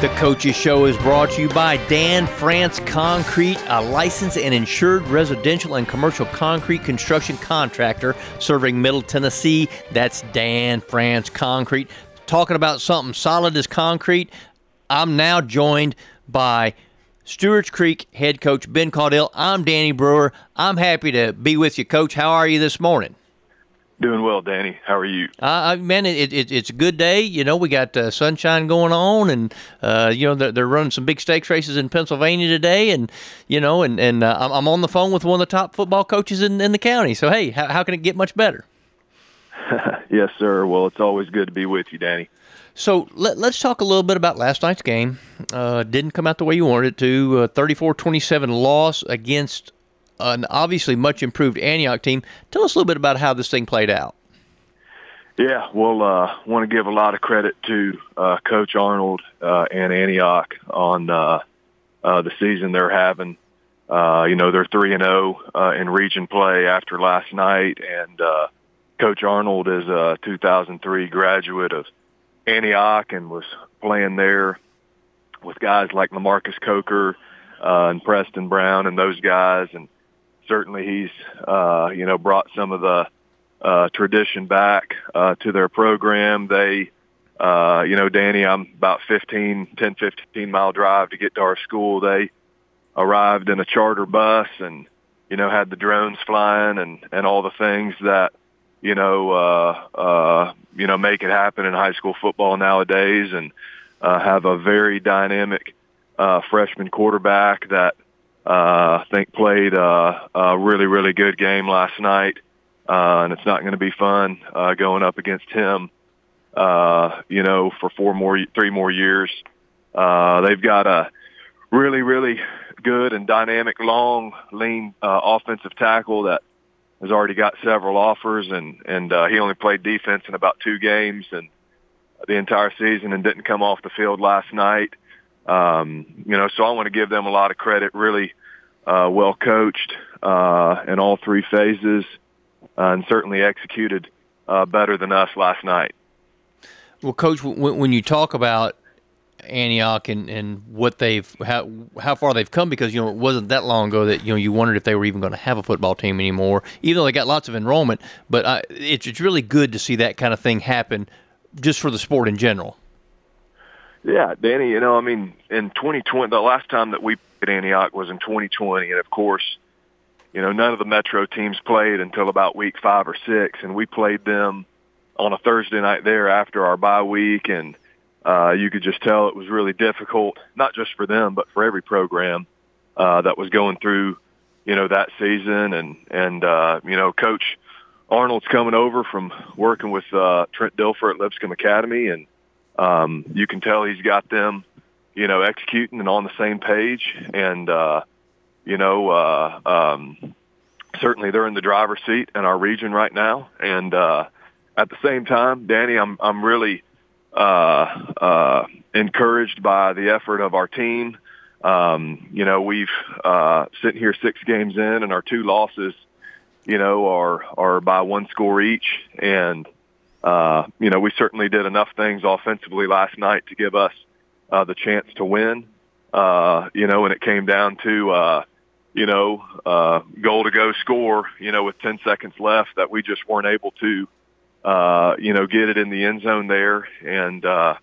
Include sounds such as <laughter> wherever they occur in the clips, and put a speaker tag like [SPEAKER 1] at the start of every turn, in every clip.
[SPEAKER 1] The Coaches Show is brought to you by Dan France Concrete, a licensed and insured residential and commercial concrete construction contractor serving Middle Tennessee. That's Dan France Concrete. Talking about something solid as concrete, I'm now joined by Stewart's Creek head coach Ben Caudill. I'm Danny Brewer. I'm happy to be with you, Coach. How are you this morning?
[SPEAKER 2] Doing well, Danny. How are you?
[SPEAKER 1] Uh, man, it, it, it's a good day. You know, we got uh, sunshine going on, and uh, you know they're, they're, running some big stakes races in Pennsylvania today, and you know, and and uh, I'm on the phone with one of the top football coaches in, in the county. So hey, how, how can it get much better? <laughs>
[SPEAKER 2] yes, sir. Well, it's always good to be with you, Danny.
[SPEAKER 1] So let, us talk a little bit about last night's game. Uh, didn't come out the way you wanted it to. Uh, 34-27 loss against an obviously much improved Antioch team. Tell us a little bit about how this thing played out.
[SPEAKER 2] Yeah, well, uh, want to give a lot of credit to uh, Coach Arnold uh, and Antioch on uh, uh, the season they're having. Uh, you know, they're three and zero oh, uh, in region play after last night, and Coach Arnold is a 2003 graduate of Antioch and was playing there with guys like Lamarcus Coker and Preston Brown and those guys, and certainly he's uh, you know brought some of the uh, tradition back uh, to their program. They uh, you know Danny, I'm about 15, 10, 15 mile drive to get to our school. They arrived in a charter bus and you know had the drones flying and and all the things that you know, uh, uh, you know, make it happen in high school football nowadays, and uh, have a very dynamic uh, freshman quarterback that uh, think played uh, a really, really good game last night, uh, and it's not going to be fun uh, going up against him. Uh, you know, for four more, three more years. Uh, they've got a really, really good and dynamic, long, lean uh, offensive tackle that has already got several offers, and and uh, he only played defense in about two games and the entire season, and didn't come off the field last night. Um, you know, so I want to give them a lot of credit. Really uh, well coached uh, in all three phases, uh, and certainly executed uh, better than us last night.
[SPEAKER 1] Well, coach, when, when you talk about Antioch and, and what they've how how far they've come because you know it wasn't that long ago that you know you wondered if they were even going to have a football team anymore. Even though they got lots of enrollment, but it's it's really good to see that kind of thing happen just for the sport in general.
[SPEAKER 2] Yeah, Danny. You know, I mean, in 2020, the last time that we played Antioch was in 2020, and of course, you know, none of the Metro teams played until about week five or six, and we played them on a Thursday night there after our bye week, and uh, you could just tell it was really difficult, not just for them, but for every program uh, that was going through, you know, that season. And and uh, you know, Coach Arnold's coming over from working with uh, Trent Dilfer at Lipscomb Academy, and um, you can tell he's got them, you know, executing and on the same page. And uh, you know, uh, um, certainly they're in the driver's seat in our region right now. And uh, at the same time, Danny, I'm I'm really uh, uh, encouraged by the effort of our team. Um, you know, we've uh, sitting here six games in, and our two losses, you know, are are by one score each. And uh, you know, we certainly did enough things offensively last night to give us uh, the chance to win. Uh, you know, and it came down to uh, you know uh, goal to go score. You know, with ten seconds left, that we just weren't able to uh, you know, get it in the end zone there. And, uh,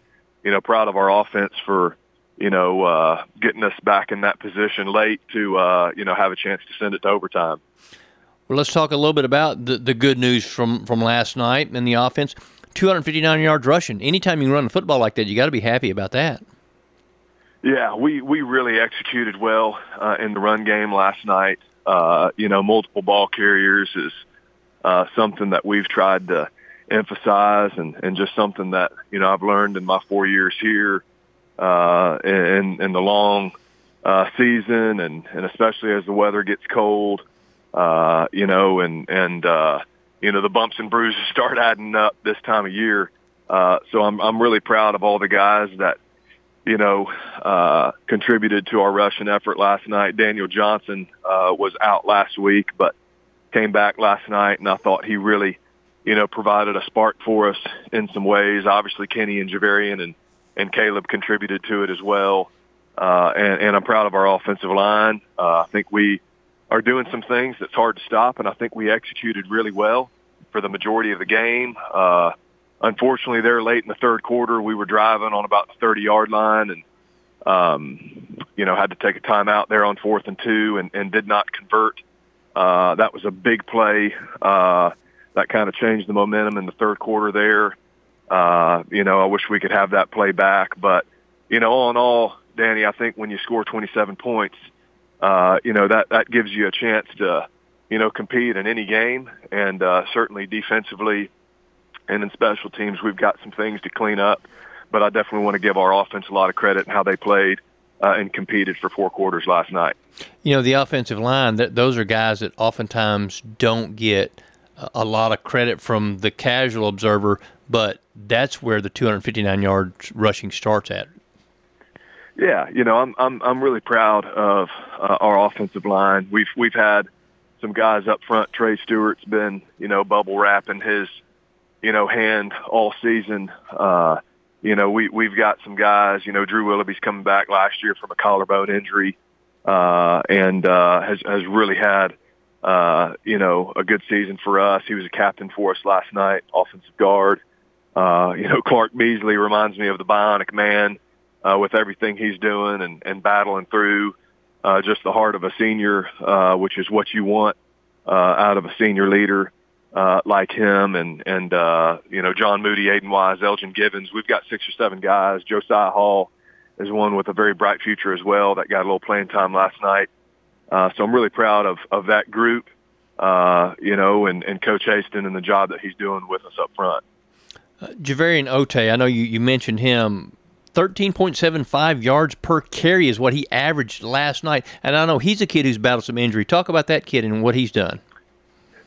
[SPEAKER 2] you know, proud of our offense for, you know, uh, getting us back in that position late to, uh, you know, have a chance to send it to overtime.
[SPEAKER 1] Well, let's talk a little bit about the, the good news from, from last night in the offense. 259 yards rushing. Anytime you run a football like that, you got to be happy about that.
[SPEAKER 2] Yeah, we, we really executed well uh, in the run game last night. Uh, you know, multiple ball carriers is uh, something that we've tried to – emphasize and, and just something that, you know, I've learned in my four years here, uh, in, in the long, uh, season and, and especially as the weather gets cold, uh, you know, and, and, uh, you know, the bumps and bruises <laughs> start adding up this time of year. Uh, so I'm I'm really proud of all the guys that you know uh, contributed to our rushing effort last night. Daniel Johnson uh, was out last week, but came back last night, and I thought he really you know provided a spark for us in some ways. Obviously, Kenny and Javarian and and Caleb contributed to it as well. Uh, and, and I'm proud of our offensive line. Uh, I think we are doing some things that's hard to stop, and I think we executed really well for the majority of the game. Uh, unfortunately, there late in the third quarter, we were driving on about the 30 yard line, and um, you know had to take a timeout there on fourth and two, and, and did not convert. Uh, that was a big play. Uh, that kind of changed the momentum in the third quarter there. Uh, you know, I wish we could have that play back, but you know, all in all, Danny, I think when you score 27 points, uh, you know that that gives you a chance to, you know, compete in any game, and uh, certainly defensively and in special teams, we've got some things to clean up. But I definitely want to give our offense a lot of credit in how they played uh, and competed for four quarters last night.
[SPEAKER 1] You know, the offensive line; that those are guys that oftentimes don't get a lot of credit from the casual observer, but that's where the 259 yards rushing starts at.
[SPEAKER 2] Yeah, you know, I'm I'm I'm really proud of uh, our offensive line. We've we've had some guys up front. Trey Stewart's been, you know, bubble wrapping his, you know, hand all season. Uh, you know, we we've got some guys. You know, Drew Willoughby's coming back last year from a collarbone injury, uh, and uh, has has really had, uh, you know, a good season for us. He was a captain for us last night, offensive guard. Uh, you know, Clark Beasley reminds me of the Bionic Man uh, with everything he's doing and, and battling through uh, just the heart of a senior, uh, which is what you want uh, out of a senior leader uh, like him. And, and uh, you know, John Moody, Aiden Wise, Elgin Givens. We've got six or seven guys. Josiah Hall is one with a very bright future as well that got a little playing time last night. Uh, so I'm really proud of, of that group, uh, you know, and, and Coach Haston and the job that he's doing with us up front.
[SPEAKER 1] Uh, Javarian Ote, I know you, you mentioned him 13.75 yards per carry is what he averaged last night. And I know he's a kid who's battled some injury. Talk about that kid and what he's done.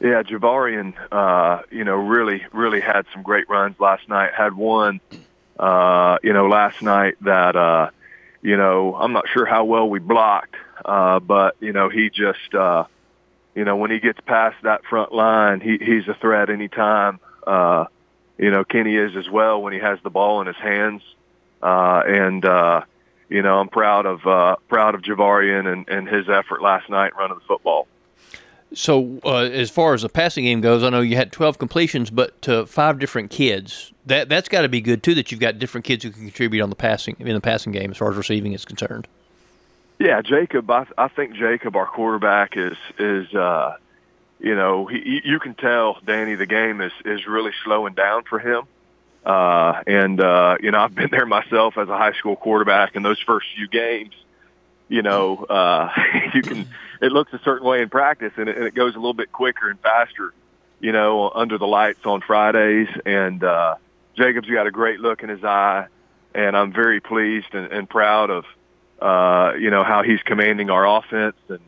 [SPEAKER 2] Yeah, Javarian, uh, you know, really, really had some great runs last night. Had one, uh, you know, last night that, uh, you know, I'm not sure how well we blocked, uh, but, you know, he just, uh, you know, when he gets past that front line, he, he's a threat anytime. Uh, you know, Kenny is as well when he has the ball in his hands. Uh, and, uh, you know, I'm proud of, uh, proud of Javarian and, and his effort last night running the football.
[SPEAKER 1] So, uh, as far as the passing game goes, I know you had 12 completions, but to five different kids. That that's got to be good too. That you've got different kids who can contribute on the passing in the passing game as far as receiving is concerned.
[SPEAKER 2] Yeah, Jacob. I, I think Jacob, our quarterback, is is uh, you know he, you can tell Danny the game is is really slowing down for him. Uh, and, uh, you know, I've been there myself as a high school quarterback in those first few games. You know, uh, <laughs> you can, it looks a certain way in practice and it, and it goes a little bit quicker and faster, you know, under the lights on Fridays. And, uh, Jacob's got a great look in his eye and I'm very pleased and, and proud of, uh, you know, how he's commanding our offense and,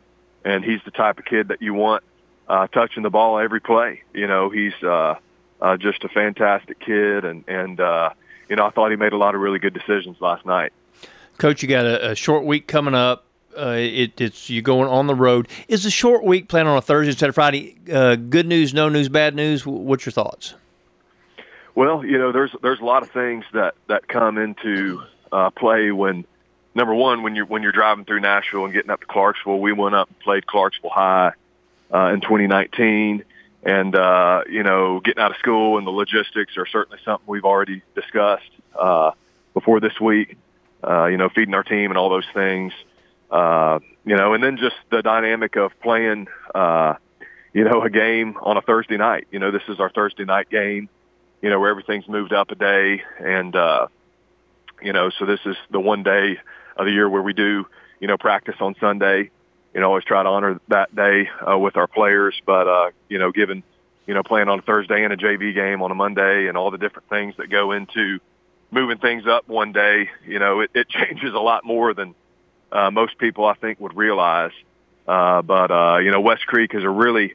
[SPEAKER 2] and he's the type of kid that you want, uh, touching the ball every play. You know, he's, uh, uh, just a fantastic kid, and and uh, you know I thought he made a lot of really good decisions last night.
[SPEAKER 1] Coach, you got a, a short week coming up. Uh, it, it's you going on the road. Is the short week planned on a Thursday instead of Friday? Uh, good news, no news, bad news. What's your thoughts?
[SPEAKER 2] Well, you know, there's there's a lot of things that that come into uh, play when number one when you're when you're driving through Nashville and getting up to Clarksville. We went up and played Clarksville High uh, in 2019 and uh, you know, getting out of school and the logistics are certainly something we've already discussed uh, before this week. Uh, you know, feeding our team and all those things. Uh, you know, and then just the dynamic of playing, uh, you know, a game on a Thursday night. You know, this is our Thursday night game. You know, where everything's moved up a day, and uh, you know, so this is the one day of the year where we do, you know, practice on Sunday you know, always try to honor that day uh, with our players. But uh, you know, given you know playing on a Thursday and a JV game on a Monday and all the different things that go into moving things up one day, you know, it, it <laughs> changes a lot more than uh, most people I think would realize. Uh, but uh, you know, West Creek is a really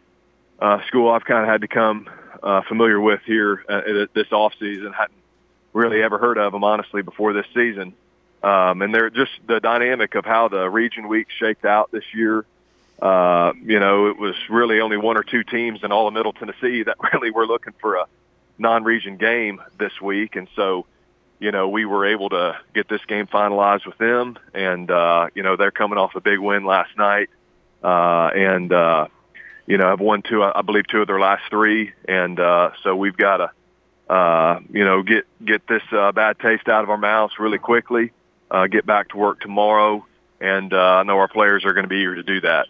[SPEAKER 2] uh, school I've kind of had to come uh, familiar with here uh, this off season. Hadn't really ever heard of them honestly before this season. Um, and they're just the dynamic of how the region week shaked out this year. Uh, you know, it was really only one or two teams in all of Middle Tennessee <laughs> that really were looking for a non-region game this week, and so you know we were able to get this game finalized with them, and uh, you know they're coming off a big win last night, uh, and uh, you know have won two, I believe, two of their last three, and uh, so we've got to uh, you know get get this uh, bad taste out of our mouths really quickly, uh, get back to work tomorrow, and uh, I know our players are going to be eager to do that.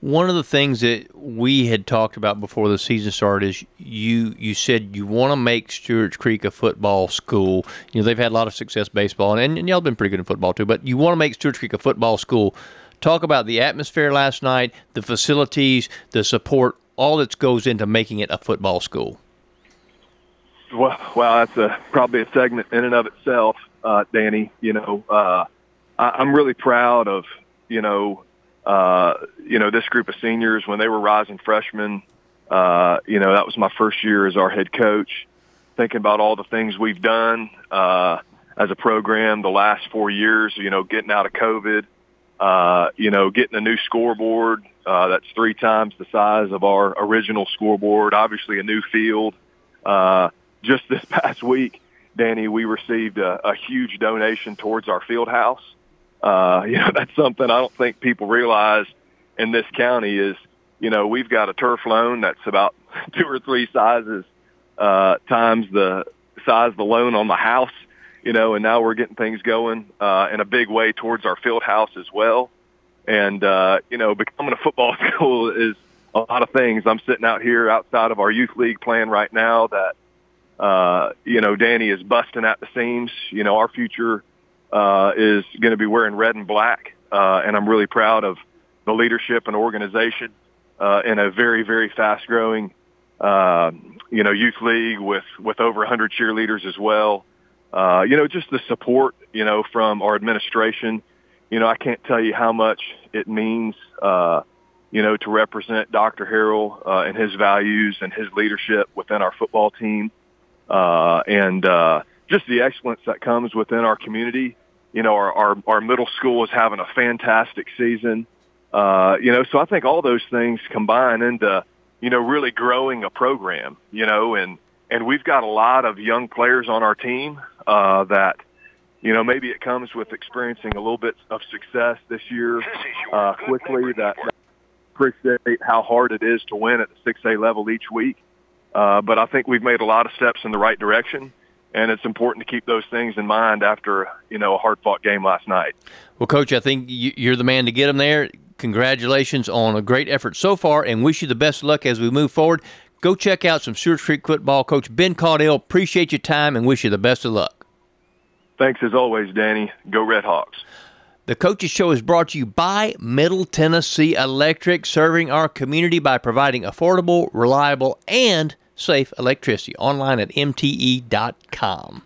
[SPEAKER 1] One of the things that we had talked about before the season started is you you said you want to make Stewart's Creek a football school. You know they've had a lot of success baseball, and, and y'all have been pretty good in football too. But you want to make Stewart's Creek a football school. Talk about the atmosphere last night, the facilities, the support, all that goes into making it a football school.
[SPEAKER 2] Well, well, that's a, probably a segment in and of itself, uh, Danny. You know, uh, I, I'm really proud of you know uh, you know, this group of seniors, when they were rising freshmen, uh, you know, that was my first year as our head coach. Thinking about all the things we've done uh, as a program the last four years, you know, getting out of COVID, uh, you know, getting a new scoreboard uh, that's three times the size of our original scoreboard. Obviously, a new field. Uh, just this <laughs> past week, Danny, we received a, a huge donation towards our field house. Uh, <laughs> you know, that's something I don't think people realize in this county is, you know, we've got a turf loan that's about <laughs> two or three sizes uh, times the size of the loan on the house, you know, and now we're getting things going uh, in a big way towards our field house as well. And, uh, you know, becoming a football <laughs> school is a lot of things. I'm sitting out here outside of our youth league plan right now that, uh, you know, Danny is busting at the seams. You know, our future uh, is going to be wearing red and black, uh, and I'm really proud of the leadership and organization uh, in a very, very fast-growing, uh, you know, youth league with with over 100 cheerleaders as well. Uh, you know, just the support, you know, from our administration. You know, I can't tell you how much it means, uh, you know, to represent Dr. Harrell uh, and his values and his leadership within our football team, uh, and uh, just the excellence that comes within our community. You know, our, our, our middle school is having a fantastic season. Uh, you know, so I think all those things combine into, you know, really growing a program, you know, and, and we've got a lot of young players on our team, uh, that, you know, maybe it comes with experiencing a little bit of success this year, uh, quickly that, that appreciate how hard it is to win at the 6A level each week. Uh, but I think we've made a lot of steps in the right direction and it's important to keep those things in mind after you know a hard fought game last night.
[SPEAKER 1] Well, coach, I think you're the man to get them there. Congratulations on a great effort so far, and wish you the best of luck as we move forward. Go check out some Stewart's Creek football. Coach Ben Caudill, appreciate your time and wish you the best of luck.
[SPEAKER 2] Thanks as always, Danny. Go Red Hawks.
[SPEAKER 1] The Coaches Show is brought to you by Middle Tennessee Electric, serving our community by providing affordable, reliable, and safe electricity online at mte.com.